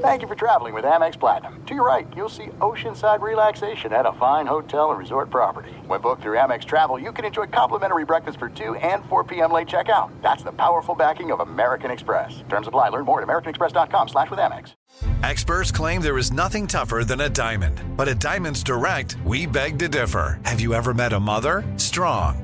Thank you for traveling with Amex Platinum. To your right, you'll see oceanside relaxation at a fine hotel and resort property. When booked through Amex Travel, you can enjoy complimentary breakfast for 2 and 4 p.m. late checkout. That's the powerful backing of American Express. Terms apply. Learn more at americanexpress.com slash with Amex. Experts claim there is nothing tougher than a diamond. But at Diamonds Direct, we beg to differ. Have you ever met a mother? Strong,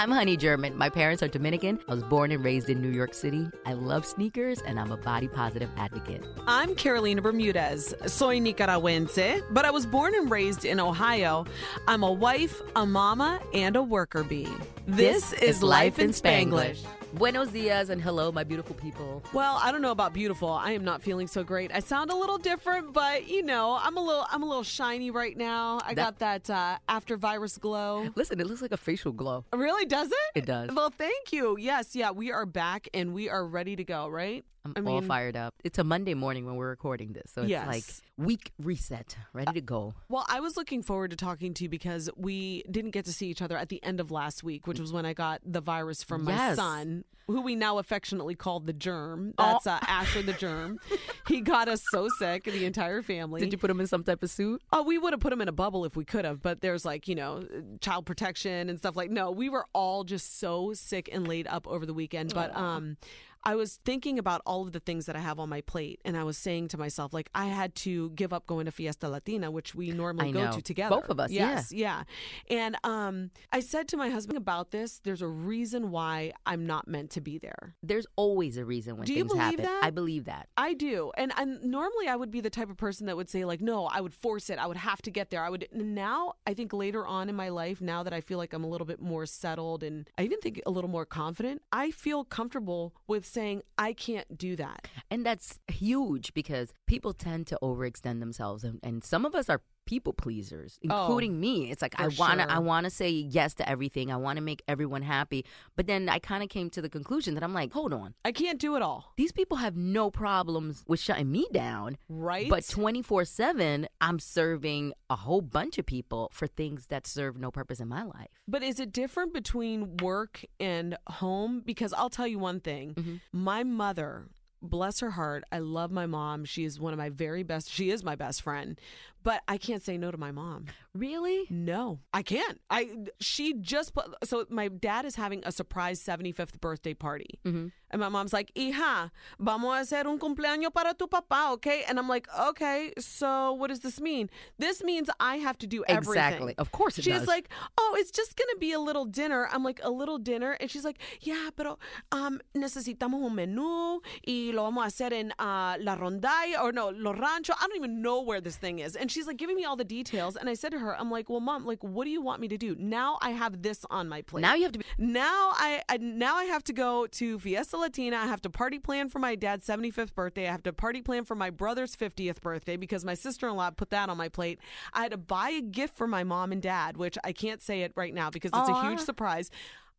I'm Honey German. My parents are Dominican. I was born and raised in New York City. I love sneakers and I'm a body positive advocate. I'm Carolina Bermudez. Soy Nicaragüense, but I was born and raised in Ohio. I'm a wife, a mama, and a worker bee. This, is, Life in Spanglish. Buenos dias and hello, my beautiful people. Well, I don't know about beautiful. I am not feeling so great. I sound a little different, but you know, I'm a little I'm a little shiny right now. I got that uh, after virus glow. Listen, it looks like a facial glow. Really, does it? It does. Well, thank you. Yes, yeah, we are back and we are ready to go, right? I'm I all fired up. It's a Monday morning when we're recording this, so it's Yes. like week reset, ready to go. Well, I was looking forward to talking to you because we didn't get to see each other at the end of last week, which was when I got the virus from my Yes. son, who we now affectionately call the germ. That's uh, Asher the germ. he got us so sick, the entire family. Did you put him in some type of suit? Oh, we would have put him in a bubble if we could have, but there's like, you know, child protection and stuff like no, we were all just so sick and laid up over the weekend. But um I was thinking about all of the things that I have on my plate and I was saying to myself, like, I had to give up going to Fiesta Latina, which we normally I go know. to together. Both of us. Yes, yeah. And um I said to my husband about this, there's a reason why I'm not meant to be there. There's always a reason when Do you things believe happen. that? I believe that. I do. And I, normally I would be the type of person that would say, like, no, I would force it. I would have to get there. I would. Now, I think later on in my life, now that I feel like I'm a little bit more settled and I even think a little more confident, I feel comfortable with saying, I can't do that. And that's huge because people tend to overextend themselves and, and some of us are people pleasers, oh, including me. It's like I Oh, wanna sure. I wanna say yes to everything. I wanna make everyone happy. But then I kinda came to the conclusion that I'm like, hold on. I can't do it all. These people have no problems with shutting me down. Right? But 24 7, I'm serving a whole bunch of people for things that serve no purpose in my life. But is it different between work and home? Because I'll tell you one thing. Mm-hmm. My mother, bless her heart, I love my mom. She is one of my very best, she is my best friend. But I can't say no to my mom. Really? No, I can't. I she just put so my dad is having a surprise 75th birthday party. And my mom's like, "Hija, vamos a hacer un cumpleaños para tu papá, okay?" And I'm like, "Okay, so what does this mean? This means I have to do everything." Exactly. Of course it she's does. like, "Oh, it's just going to be a little dinner." I'm like, "A little dinner?" And she's like, "Yeah, pero um necesitamos un menú y lo vamos a hacer en uh, la rondalla or no, lo rancho. I don't even know where this thing is." And she's like giving me all the details, and I said to her, "I'm like, well, mom, like, what do you want me to do? Now I have this on my plate. Now you have to be Now I, I now I have to go to Fiesta Latina. I have to party plan for my dad's 75th birthday. I have to party plan for my brother's 50th birthday because my sister-in-law put that on my plate. I had to buy a gift for my mom and dad, which I can't say it right now because it's a huge surprise.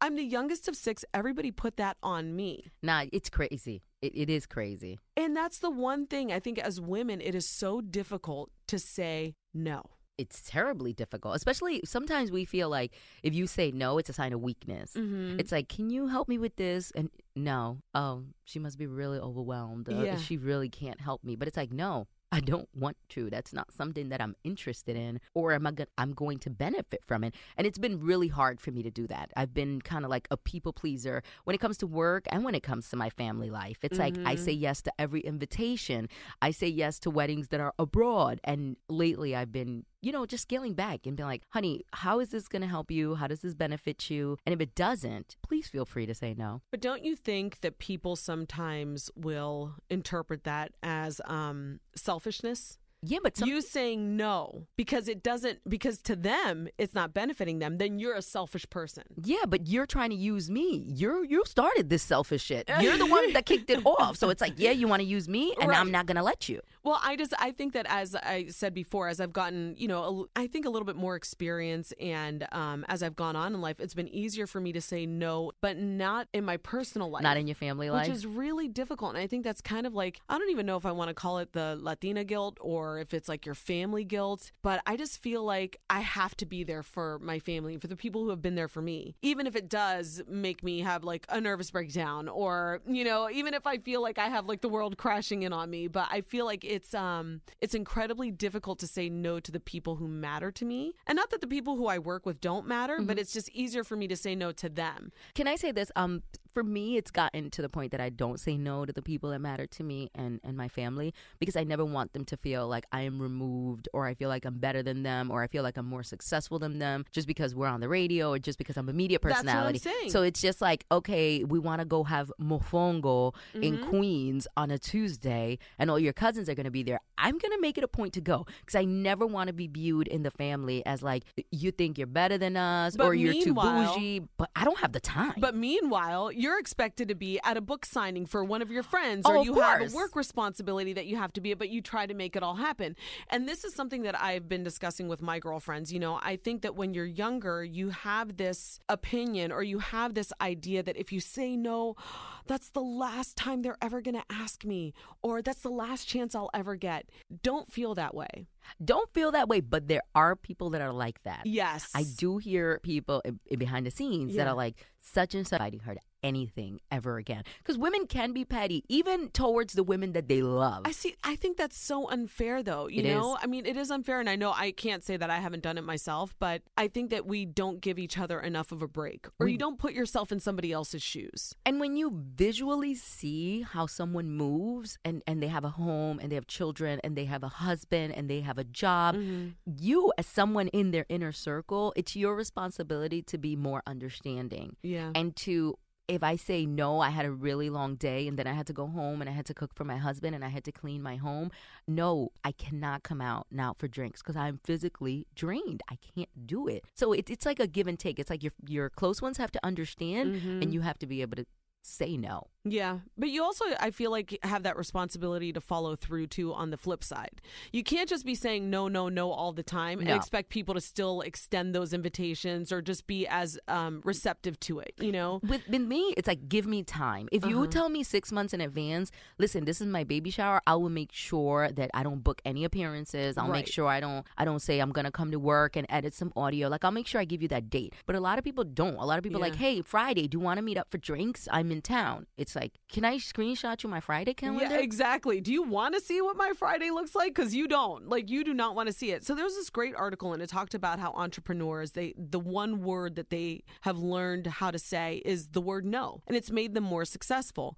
I'm the youngest of six. Everybody put that on me. Nah, it's crazy. It, it is crazy. And that's the one thing I think as women, it is so difficult to say no. It's terribly difficult, especially sometimes we feel like if you say no, it's a sign of weakness. Mm-hmm. It's like, can you help me with this? And no, oh, she must be really overwhelmed. Or Yeah. she really can't help me. But it's like, no, I don't want to. That's not something that I'm interested in, or am I? Go- I'm going to benefit from it. And it's been really hard for me to do that. I've been kind of like a people pleaser when it comes to work and when it comes to my family life. It's like I say yes to every invitation. I say yes to weddings that are abroad. And lately, I've been you know, just scaling back and being like, honey, how is this going to help you? How does this benefit you? And if it doesn't, please feel free to say no. But don't you think that people sometimes will interpret that as um, selfishness? Yeah, but some, you saying no because it doesn't because to them it's not benefiting them then you're a selfish person yeah, but you're trying to use me. You're you started this selfish shit. You're the one that kicked it off. So it's like, yeah, you want to use me, and Right. I'm not gonna let you. well i just i think that as i said before as i've gotten you know a, i think a little bit more experience and um, as i've gone on in life it's been easier for me to say no but not in my personal life Not in your family life. which is really difficult. And I think that's kind of like, I don't even know if I want to call it the Latina guilt or if it's like your family guilt, but I just feel like I have to be there for my family, for the people who have been there for me, even if it does make me have like a nervous breakdown or, you know, even if I feel like I have like the world crashing in on me. But I feel like it's, um, it's incredibly difficult to say no to the people who matter to me. And not that the people who I work with don't matter, but it's just easier for me to say no to them. Can I say this? Um, for me, it's gotten to the point that I don't say no to the people that matter to me and, and my family because I never want them to feel like I am removed or I feel like I'm better than them or I feel like I'm more successful than them just because we're on the radio or just because I'm a media That's what I'm personality. saying. So it's just like, okay, we want to go have mofongo in Mm-hmm. Queens on a Tuesday and all your cousins are going to be there. I'm going to make it a point to go because I never want to be viewed in the family as like, you think you're better than us But or you're too bougie, but I don't have the time. But meanwhile, you're expected to be at a book signing for one of your friends, Oh, or of you have a work responsibility that you have to be at, but you try to make it all happen. And this is something that I've been discussing with my girlfriends. You know, I think that when you're younger, you have this opinion or you have this idea that if you say no, that's the last time they're ever going to ask me, or that's the last chance I'll ever get. Don't feel that way. don't feel that way, but there are people that are like that. Yes. I do hear people in, in behind the scenes that are like, such and such inviting her to anything ever again. Because women can be petty, even towards the women that they love. I see. I think that's so unfair, though. You It know, is. I mean, it is unfair, and I know I can't say that I haven't done it myself, but I think that we don't give each other enough of a break, or you don't put yourself in somebody else's shoes. And when you visually see how someone moves and, and they have a home and they have children and they have a husband and they have a job, mm-hmm. you, as someone in their inner circle, it's your responsibility to be more understanding. Yeah. And to, if I say no, I had a really long day and then I had to go home and I had to cook for my husband and I had to clean my home. No, I cannot come out now for drinks because I'm physically drained. I can't do it. So it, it's like a give and take. It's like your, your close ones have to understand mm-hmm. and you have to be able to say no. Yeah, but you also, I feel like, have that responsibility to follow through too on the flip side. You can't just be saying no, no, no all the time and No. expect people to still extend those invitations or just be as um, receptive to it, you know? With, with me, it's like give me time. If you tell me six months in advance, listen, this is my baby shower. I will make sure that I don't book any appearances. I'll make sure I don't. I don't say I'm gonna come to work and edit some audio. Like I'll make sure I give you that date. But a lot of people don't. A lot of people are like, hey, Friday, do you want to meet up for drinks? I'm in town. It's like, can I screenshot you my Friday calendar? Yeah, exactly. Do you want to see what my Friday looks like? Because you don't. Like you do not want to see it. So there's this great article, and it talked about how entrepreneurs they the one word that they have learned how to say is the word no, and it's made them more successful.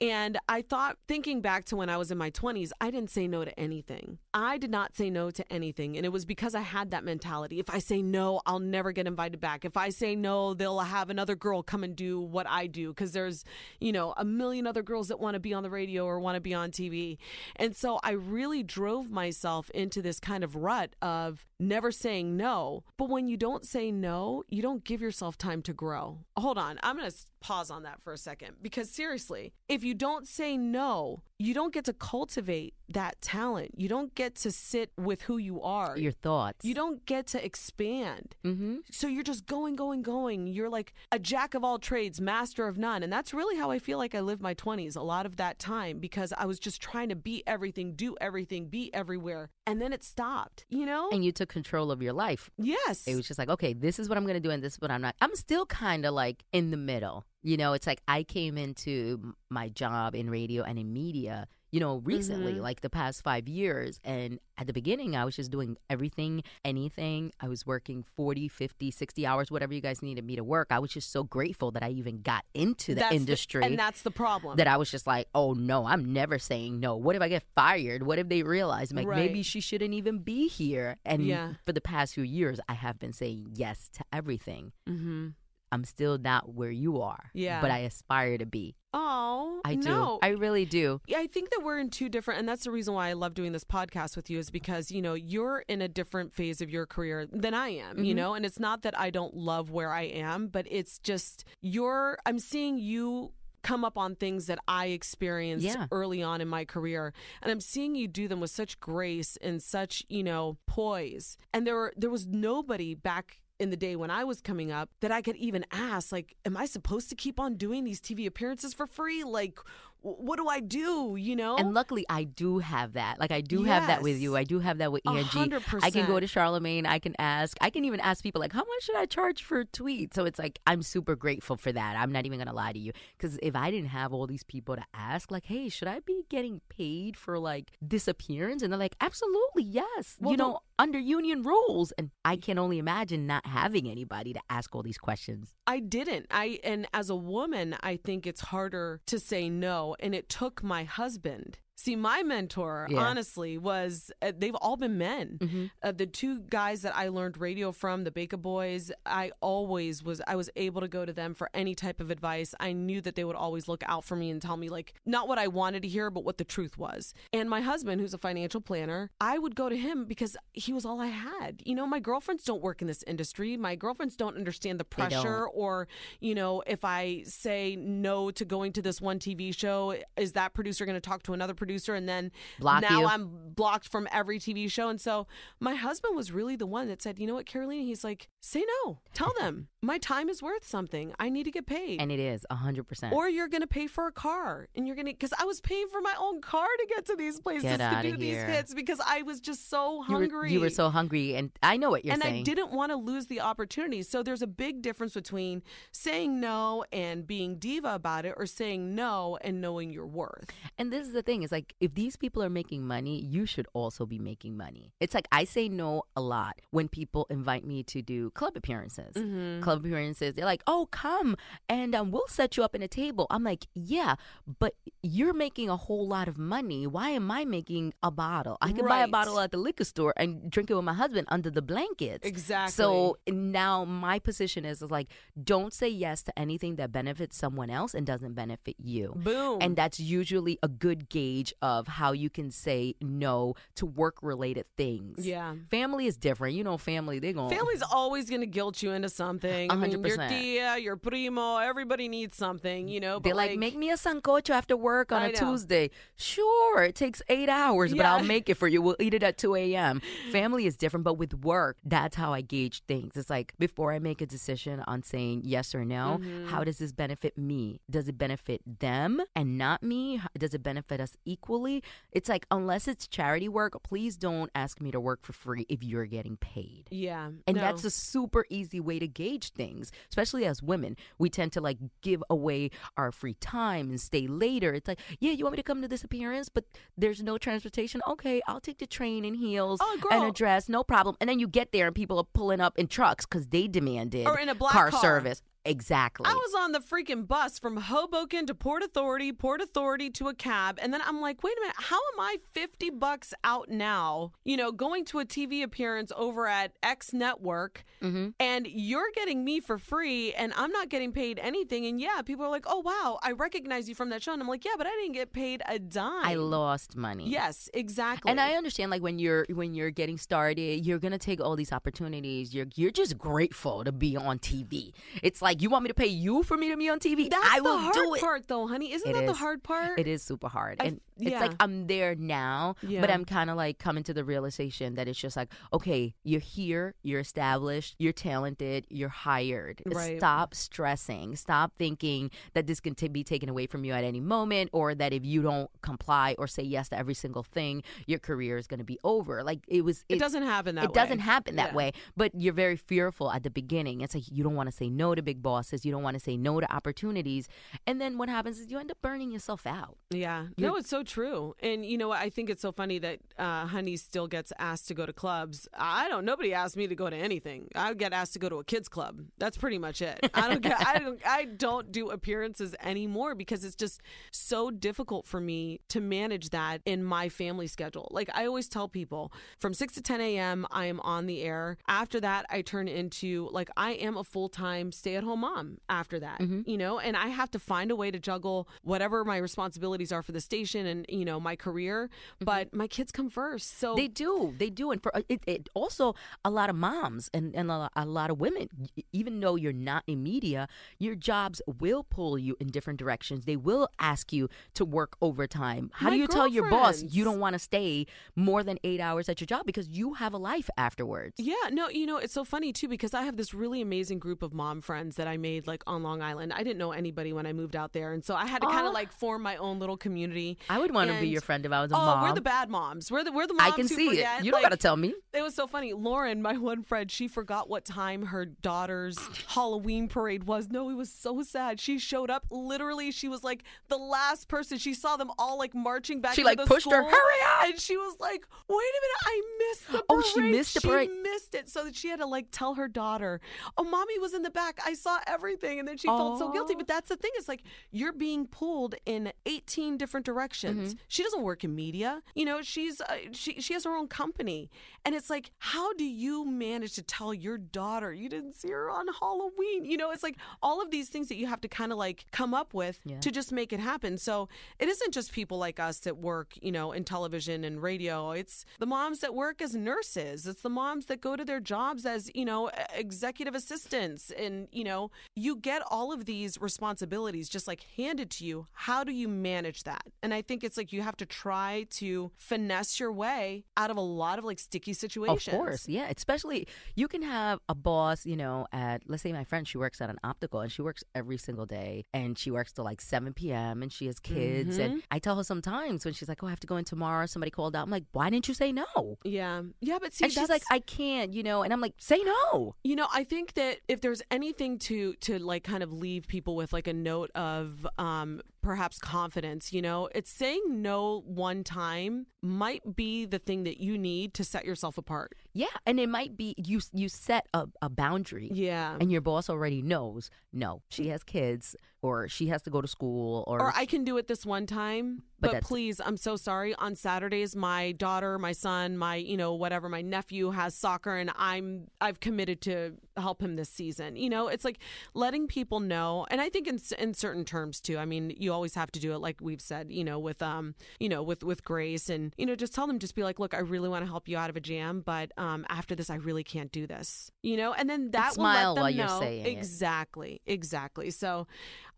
And I thought, thinking back to when I was in my 20s, I didn't say no to anything. I did not say no to anything. And it was because I had that mentality. If I say no, I'll never get invited back. If I say no, they'll have another girl come and do what I do because there's, you know, a million other girls that want to be on the radio or want to be on TV. And so I really drove myself into this kind of rut of never saying no. But when you don't say no, you don't give yourself time to grow. Hold on. I'm going to pause on that for a second because seriously, if you don't say no, you don't get to cultivate that talent. You don't get to sit with who you are. Your thoughts. you don't get to expand. Mm-hmm. So you're just going, going, going. You're like a jack of all trades, master of none. And that's really how I feel like I lived my 20s a lot of that time because I was just trying to be everything, do everything, be everywhere. And then it stopped, you know? And you took control of your life. yes. It was just like, okay, this is what I'm going to do and this is what I'm not. I'm still kind of like in the middle. You know, it's like I came into my job in radio and in media you know, recently, Mhm. like the past five years. And at the beginning, I was just doing everything, anything. I was working 40, 50, 60 hours, whatever you guys needed me to work. I was just so grateful that I even got into the That's industry. and that's the problem. that I was just like, oh no, I'm never saying no. What if I get fired? What if they realize like maybe she shouldn't even be here? And Yeah. for the past few years, I have been saying yes to everything. mm-hmm. I'm still not where you are. Yeah. But I aspire to be. Oh, I do. No. I really do. Yeah, I think that we're in two different, and that's the reason why I love doing this podcast with you is because, you know, you're in a different phase of your career than I am, you Mhm. know, and it's not that I don't love where I am, but it's just you're, I'm seeing you come up on things that I experienced Yeah. early on in my career and I'm seeing you do them with such grace and such, you know, poise. And there were there was nobody back in the day when I was coming up that I could even ask like am I supposed to keep on doing these TV appearances for free? Like what do I do, you know? And luckily, I do have that. Like, I do have that with you. I do have that with Angie. hundred I can go to Charlamagne. I can ask. I can even ask people, like, how much should I charge for a tweet? So it's like, I'm super grateful for that. I'm not even going to lie to you. Because if I didn't have all these people to ask, like, hey, should I be getting paid for, like, this appearance? And they're like, absolutely, yes. Well, you know, under union rules. And I can only imagine not having anybody to ask all these questions. I didn't. I and as a woman, I think it's harder to say no and it took my husband. See, my mentor, Yeah. honestly, was uh, they've all been men. Mhm. Uh, the two guys that I learned radio from, the Baker Boys, I always was I was able to go to them for any type of advice. I knew that they would always look out for me and tell me like not what I wanted to hear, but what the truth was. And my husband, who's a financial planner, I would go to him because he was all I had. You know, my girlfriends don't work in this industry. My girlfriends don't understand the pressure or, you know, if I say no to going to this one TV show, is that producer going to talk to another producer and then Block now you. I'm blocked from every TV show? And so my husband was really the one that said, you know what, Carolina, he's like, say no. Tell them my time is worth something. I need to get paid. And it is 100%. or you're going to pay for a car and you're going to, because I was paying for my own car to get to these places Get to do these here. hits because I was just so you were, hungry you were so hungry. And I know what you're and saying. And I didn't want to lose the opportunity. So there's a big difference between saying no and being diva about it or saying no and knowing your worth. And this is the thing: is like if these people are making money, you should also be making money. It's like I say no a lot when people invite me to do club appearances. Mm-hmm. Club appearances, they're like, "Oh, come and um, we'll set you up in a table." I'm like, "Yeah, but you're making a whole lot of money. Why am I making a bottle? I could buy a bottle at the liquor store and drink it with my husband under the blankets." Exactly. So now my position is, is like, don't say yes to anything that benefits someone else and doesn't benefit you. Boom. And that's usually a good gauge of how you can say no to work related things. Yeah. Family is different. You know, family, they're going. Family's always going to guilt you into something. A I mean, your tia, your primo, everybody needs something, you know. But They're like, make me a sancocho after work on I a know. Tuesday. Sure, it takes eight hours, but I'll make it for you. We'll eat it at 2 a.m. Family is different, but with work, that's how I gauge things. It's like before I make a decision on saying yes or no, Mm-hmm. how does this benefit me? Does it benefit them and not me? Does it benefit us equally? It's like, unless it's charity work, please don't ask me to work for free if you're getting paid. Yeah. And no. that's a super easy way to gauge things, especially as women. We tend to like give away our free time and stay later. It's like, yeah, you want me to come to this appearance, but there's no transportation. Okay, I'll take the train in heels Oh, and a dress, no problem. And then you get there and people are pulling up in trucks because they demanded Or in a black car, car. service. Exactly. I was on the freaking bus from Hoboken to Port Authority, Port Authority to a cab, and then I'm like, wait a minute, how am I 50 bucks out now? You know, going to a TV appearance over at X Network, Mm-hmm. and you're getting me for free, and I'm not getting paid anything. And yeah, people are like, oh wow, I recognize you from that show, and I'm like, yeah, but I didn't get paid a dime. I lost money. Yes, exactly. And I understand, like when you're when you're getting started, you're gonna take all these opportunities. You're you're just grateful to be on TV. It's like you want me to pay you for me to be on TV. That's I will the hard do it. part, though, honey. Isn't It that the is. hard part? It is super hard, I- and it's yeah. like I'm there now, but I'm kind of like coming to the realization that it's just like, okay, you're here, you're established, you're talented, you're hired. Right. Stop stressing. Stop thinking that this can t- be taken away from you at any moment, or that if you don't comply or say yes to every single thing, your career is going to be over. Like it was. it doesn't happen that it way. doesn't happen that Yeah. way but you're very fearful at the beginning it's like you don't want to say no to big bosses you don't want to say no to opportunities and then what happens is you end up burning yourself out Yeah. You're- no, it's so true. And you know what? I think it's so funny that uh, Honey still gets asked to go to clubs. I don't. Nobody asked me to go to anything. I get asked to go to a kids club. That's pretty much it. I don't get. I don't. I don't do appearances anymore because it's just so difficult for me to manage that in my family schedule. Like I always tell people, from six to ten a.m. I am on the air. After that, I turn into like I am a full time stay at home mom. After that, you know, and I have to find a way to juggle whatever my responsibilities are for the station and you know my career. But my kids come first. So They do, they do, and for uh, it, it also a lot of moms and and a lot, a lot of women. Even though you're not in media, your jobs will pull you in different directions. They will ask you to work overtime. How do you tell your boss you don't want to stay more than eight hours at your job because you have a life afterwards? Yeah, no, you know, it's so funny too because I have this really amazing group of mom friends that I made like on Long Island. I didn't know anybody when I moved out there, and so I had to kind of like form my own little community. I would want to be your friend if I was a oh, mom. we're the bad moms. We're the we're the I moms can who see forget, it. You don't like- got to tell me. It was so funny. Lauren, my one friend, she forgot what time her daughter's Halloween parade was. No, it was so sad. She showed up. Literally, she was like the last person. She saw them all like marching back. She, like, pushed her, "Hurry up!" And she was like, "Wait a minute, I missed the parade." Oh, she missed the parade. She missed it, so that she had to like tell her daughter, "Oh, mommy was in the back. I saw everything." And then she felt so guilty. But that's the thing. It's like you're being pulled in 18 different directions. Mm-hmm. She doesn't work in media. You know, she's uh, she she has her own company, and it's like, how do you manage to tell your daughter you didn't see her on Halloween? You know, it's like all of these things that you have to kind of like come up with Yeah. to just make it happen. So it isn't just people like us that work, you know, in television and radio. It's the moms that work as nurses. It's the moms that go to their jobs as, you know, executive assistants. And, you know, you get all of these responsibilities just like handed to you. How do you manage that? And I think it's like you have to try to finesse your way out of a lot of like sticky situations. Of course, yeah. Especially you can have a boss, you know, at let's say my friend, she works at an optical and she works every single day and she works till like seven PM and she has kids and I tell her sometimes when she's like, Oh, I have to go in tomorrow, somebody called out. I'm like, Why didn't you say no? Yeah. Yeah. But see, and she's like, I can't, you know, and I'm like, say no. You know, I think that if there's anything to to like kind of leave people with like a note of um perhaps confidence, you know, it's saying no one time might be the thing that you need to set yourself apart. Yeah. And it might be you you set a, a boundary. Yeah. And your boss already knows, no, she has kids or she has to go to school or, or I can do it this one time, But but, please, I'm so sorry. On Saturdays, my daughter, my son, my you know whatever, my nephew has soccer, and I'm I've committed to help him this season. You know, it's like letting people know, and I think in in certain terms too. I mean, you always have to do it, like we've said, you know, with um, you know, with with grace, and you know, just tell them, just be like, look, I really want to help you out of a jam, but um, after this, I really can't do this. You know, and then that will smile let them while you're know it. exactly, exactly. So.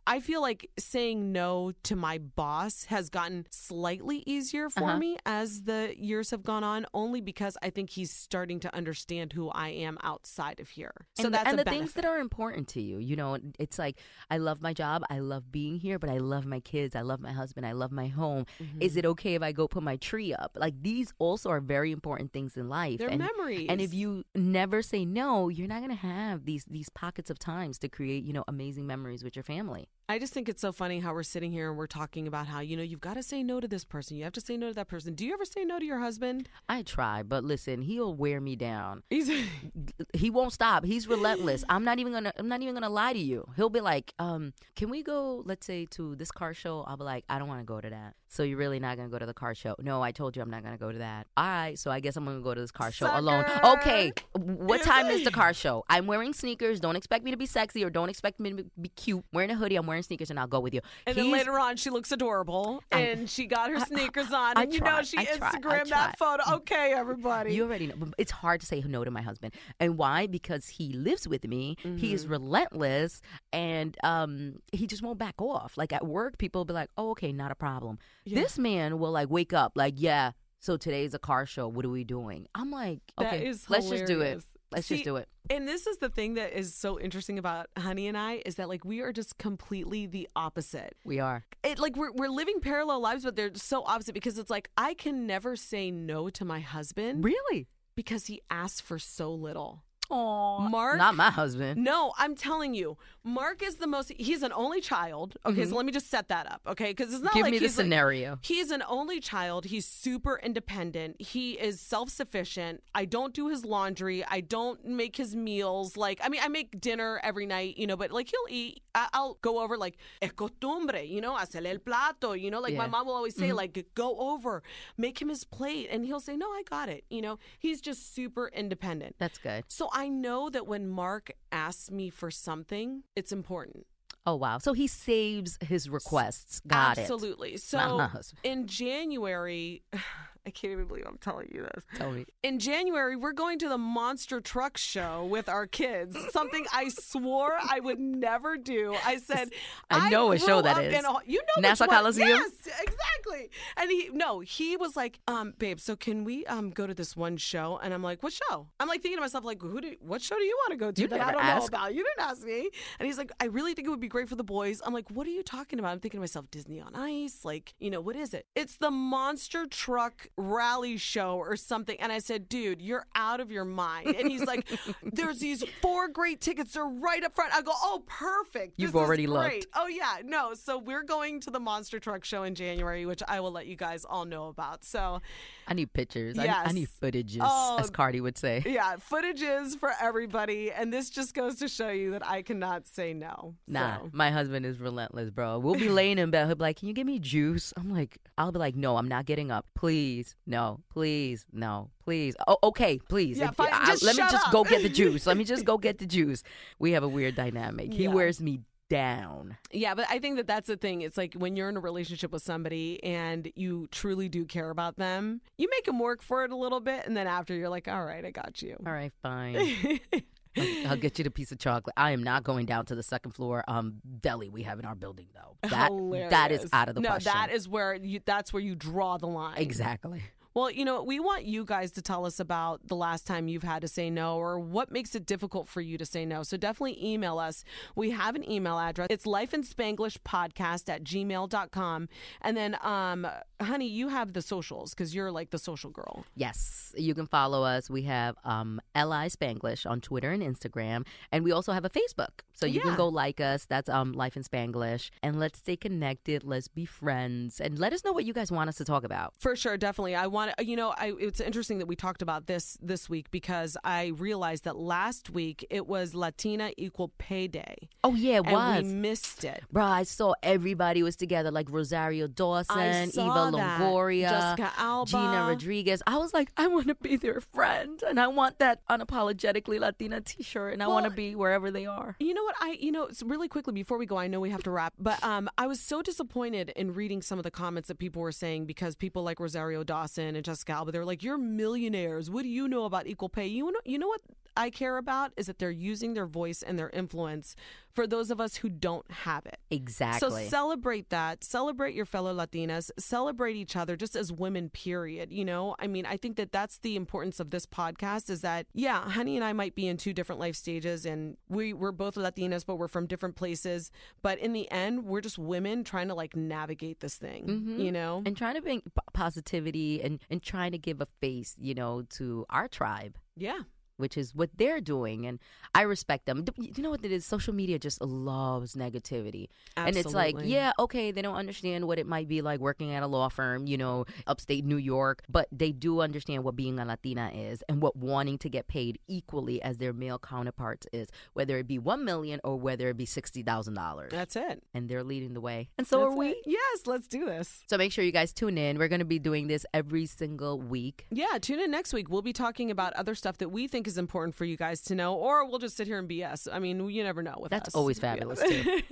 I feel like saying no to my boss has gotten slightly easier for Uh-huh. me as the years have gone on, only because I think he's starting to understand who I am outside of here. So and the, that's and the things that are important to you. You know, it's like I love my job, I love being here, but I love my kids, I love my husband, I love my home. Mm-hmm. Is it okay if I go put my tree up? Like these also are very important things in life. They're and, memories. And if you never say no, you're not gonna have these these pockets of times to create you know amazing memories with your family. I just think it's so funny how we're sitting here and we're talking about how, you know, you've got to say no to this person. You have to say no to that person. Do you ever say no to your husband? I try, but listen, he'll wear me down. He's he won't stop. He's relentless. I'm not even gonna. I'm not even gonna lie to you. He'll be like, um, "Can we go? Let's say to this car show." I'll be like, "I don't want to go to that." So you're really not gonna go to the car show? No, I told you I'm not gonna go to that. All right, so I guess I'm gonna go to this car show alone. Okay, what time is the car show? I'm wearing sneakers. Don't expect me to be sexy or don't expect me to be cute. wearing a hoodie. I'm wearing sneakers, and I'll go with you. And then later on, she looks adorable, I- and she got her sneakers on, I and you know she I try, I Instagrammed that photo. Okay, everybody. You already know. but It's hard to say no to my husband. And why? Because he lives with me. He Mm-hmm. is relentless and um, he just won't back off. Like at work, people will be like, oh, okay, not a problem. Yeah. This man will like wake up, like, yeah, so today's a car show. What are we doing? I'm like, okay, let's just do it. Let's See, just do it. And this is the thing that is so interesting about Honey and I is that like we are just completely the opposite. We are. It like we're we're living parallel lives, but they're so opposite because it's like I can never say no to my husband Really? because he asks for so little. Aw, Mark- not my husband. No, I'm telling you, Mark is the most. He's an only child. Okay, so let me just set that up. Okay, because it's not Mm-hmm. Give like me the he's like- scenario. he's an only child. He's super independent. He is self sufficient. I don't do his laundry. I don't make his meals. Like, I mean, I make dinner every night, you know, but like he'll eat. I- I'll go over, like, es costumbre, you know, hacerle el plato, you know, like my mom will always say, like, go over, make him his plate. And he'll say, no, I got it. You know, he's just super independent. That's good. So I know that when Mark asks me for something, it's important. Oh wow. So he saves his requests. Got it. Absolutely. So husband. Uh-huh. in January, I can't even believe I'm telling you this. Tell me. In January, we're going to the Monster Truck Show with our kids. Something I swore I would never do. I said, I know what grew show that is. a- you know, which. Coliseum? Yes, exactly. And he, no, he was like, um, babe, so can we um go to this one show? And I'm like, what show? I'm like thinking to myself, like, who do, what show do you want to go to You that I don't know ask. about? You didn't ask me. And he's like, I really think it would be great for the boys. I'm like, what are you talking about? I'm thinking to myself, Disney on Ice, like, you know, what is it? It's the Monster Truck Rally Show or something. And I said, dude, you're out of your mind. And he's like, there's these four great tickets. They're right up front. I go, oh, perfect. You've This is already looked. Oh yeah, no. So we're going to the Monster Truck Show in January, which I will let you guys all know about. So I need pictures. I, need, I need footages, Oh, as Cardi would say. yeah, Footages for everybody, and this just goes to show you that I cannot say no. Nah, So. my husband is relentless, bro. We'll be laying in bed. He'll be like, "Can you give me juice?" I'm like, "I'll be like, no, I'm not getting up. Please, no, please, no, please. Oh, okay, please. Yeah, If- fine, I- just let me just up. go get the juice. Let me just go get the juice. We have a weird dynamic. He Yeah. wears me down. Yeah, but I think that that's the thing. It's like when you're in a relationship with somebody and you truly do care about them, you make them work for it a little bit, and then after you're like, all right, I got you. All right, fine. I'll, I'll get you the piece of chocolate. I am not going down to the second floor um deli we have in our building though. That that is out of the no, question. that is where you. That's where you draw the line. exactly. Well, you know, we want you guys to tell us about the last time you've had to say no or what makes it difficult for you to say no. So definitely email us. We have an email address. It's lifeinspanglishpodcast at gmail.com. And then, um, honey, you have the socials because you're like the social girl. Yes, you can follow us. We have um, Li Spanglish on Twitter and Instagram, and we also have a Facebook. So you Yeah. can go like us. That's um, Life in Spanglish, and let's stay connected. Let's be friends, and let us know what you guys want us to talk about. For sure, definitely. I want to, you know, I, it's interesting that we talked about this this week because I realized that last week it was Latina Equal Pay Day. Oh yeah, it and was. we missed it. Bro, I saw everybody was together, like Rosario Dawson, Eva that. Longoria, Jessica Alba. Gina Rodriguez. I was like, I want to be their friend, and I want that unapologetically Latina T-shirt, and I want to be wherever they are. You know what? I you know it's really quickly before we go. I know we have to wrap, but um, I was so disappointed in reading some of the comments that people were saying because people like Rosario Dawson and Jessica Alba, they were like, "You're millionaires. What do you know about equal pay?" You know, you know what I care about is that they're using their voice and their influence for those of us who don't have it. Exactly. So celebrate that. Celebrate your fellow Latinas. Celebrate each other just as women, period. You know, I mean, I think that that's the importance of this podcast is that, yeah, Honey and I might be in two different life stages and we, we're both Latinas, but we're from different places. But in the end, we're just women trying to like navigate this thing, mm-hmm. you know? and trying to bring positivity and, and trying to give a face, you know, to our tribe, yeah. Which is what they're doing. And I respect them. You know what it is? Social media just loves negativity. And it's like, yeah, okay, they don't understand what it might be like working at a law firm, you know, upstate New York, but they do understand what being a Latina is and what wanting to get paid equally as their male counterparts is, whether it be 1 million or whether it be $60,000. That's it. And they're leading the way. And so That's are we. it. Yes, let's do this. So make sure you guys tune in. We're going to be doing this every single week. Yeah, tune in next week. We'll be talking about other stuff that we think is important for you guys to know, or we'll just sit here and BS. I mean, you never know with That's us. always fabulous, too.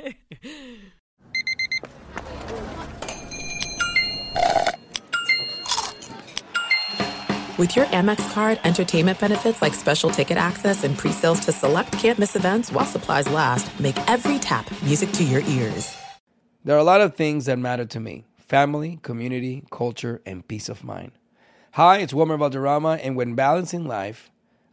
With your Amex card, entertainment benefits like special ticket access and pre-sales to select campus events while supplies last, make every tap music to your ears. There are a lot of things that matter to me family, community, culture, and peace of mind. Hi, it's Wilmer Valderrama, and when balancing life,